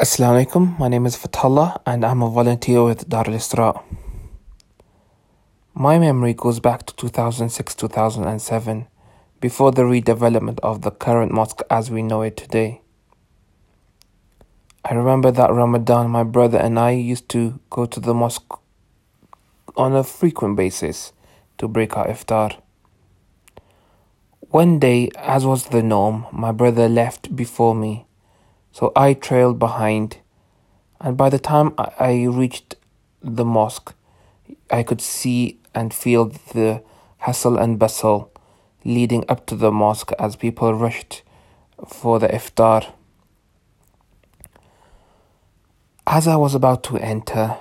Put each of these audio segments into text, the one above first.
Assalamu alaikum, my name is Fatullah and I'm a volunteer with Dar al Isra. My memory goes back to 2006 2007, before the redevelopment of the current mosque as we know it today. I remember that Ramadan, my brother and I used to go to the mosque on a frequent basis to break our iftar. One day, as was the norm, my brother left before me so I trailed behind, and by the time I reached the mosque, I could see and feel the hustle and bustle leading up to the mosque as people rushed for the iftar. As I was about to enter,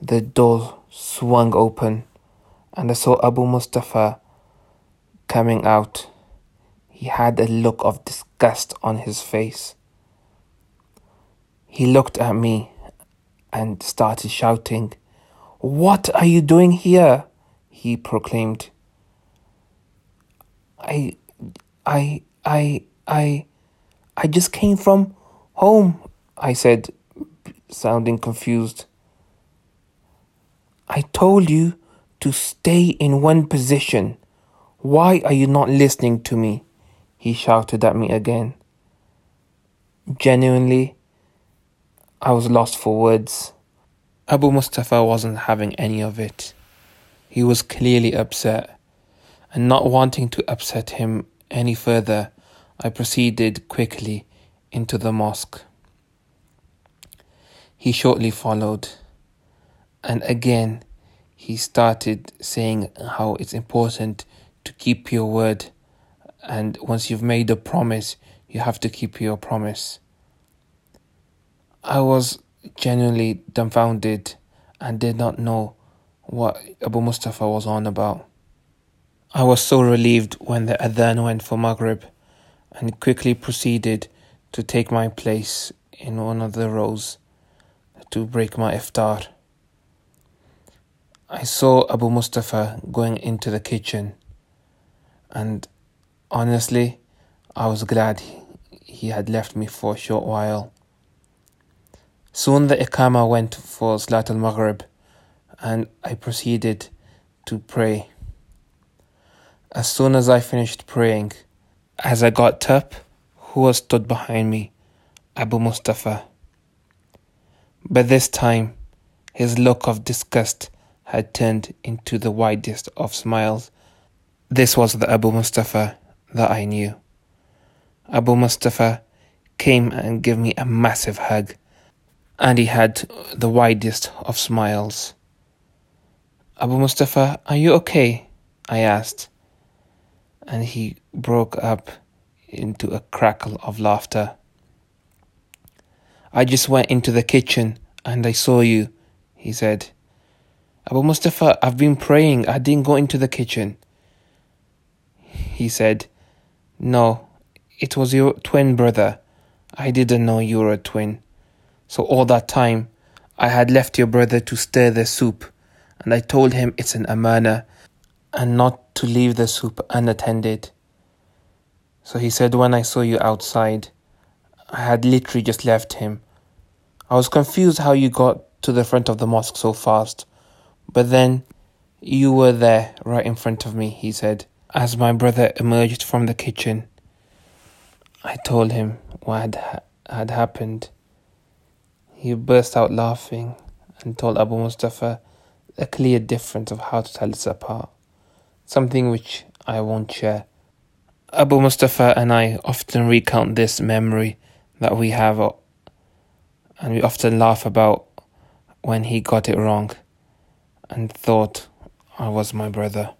the door swung open and I saw Abu Mustafa coming out. He had a look of disgust on his face. He looked at me and started shouting, What are you doing here? he proclaimed. I, I, I, I, I just came from home, I said, sounding confused. I told you to stay in one position. Why are you not listening to me? He shouted at me again. Genuinely, I was lost for words. Abu Mustafa wasn't having any of it. He was clearly upset, and not wanting to upset him any further, I proceeded quickly into the mosque. He shortly followed, and again he started saying how it's important to keep your word, and once you've made a promise, you have to keep your promise. I was genuinely dumbfounded and did not know what Abu Mustafa was on about. I was so relieved when the adhan went for Maghrib and quickly proceeded to take my place in one of the rows to break my iftar. I saw Abu Mustafa going into the kitchen and honestly I was glad he had left me for a short while. Soon the Iqama went for Salat al Maghrib and I proceeded to pray. As soon as I finished praying, as I got up, who was stood behind me? Abu Mustafa. But this time, his look of disgust had turned into the widest of smiles. This was the Abu Mustafa that I knew. Abu Mustafa came and gave me a massive hug and he had the widest of smiles. Abu Mustafa, are you okay? I asked, and he broke up into a crackle of laughter. I just went into the kitchen and I saw you, he said. Abu Mustafa, I've been praying. I didn't go into the kitchen. He said, No, it was your twin brother. I didn't know you were a twin. So all that time, I had left your brother to stir the soup, and I told him it's an amana and not to leave the soup unattended. So he said, When I saw you outside, I had literally just left him. I was confused how you got to the front of the mosque so fast, but then you were there right in front of me, he said. As my brother emerged from the kitchen, I told him what had, ha- had happened. He burst out laughing and told Abu Mustafa a clear difference of how to tell us apart, something which I won't share. Abu Mustafa and I often recount this memory that we have, uh, and we often laugh about when he got it wrong and thought I was my brother.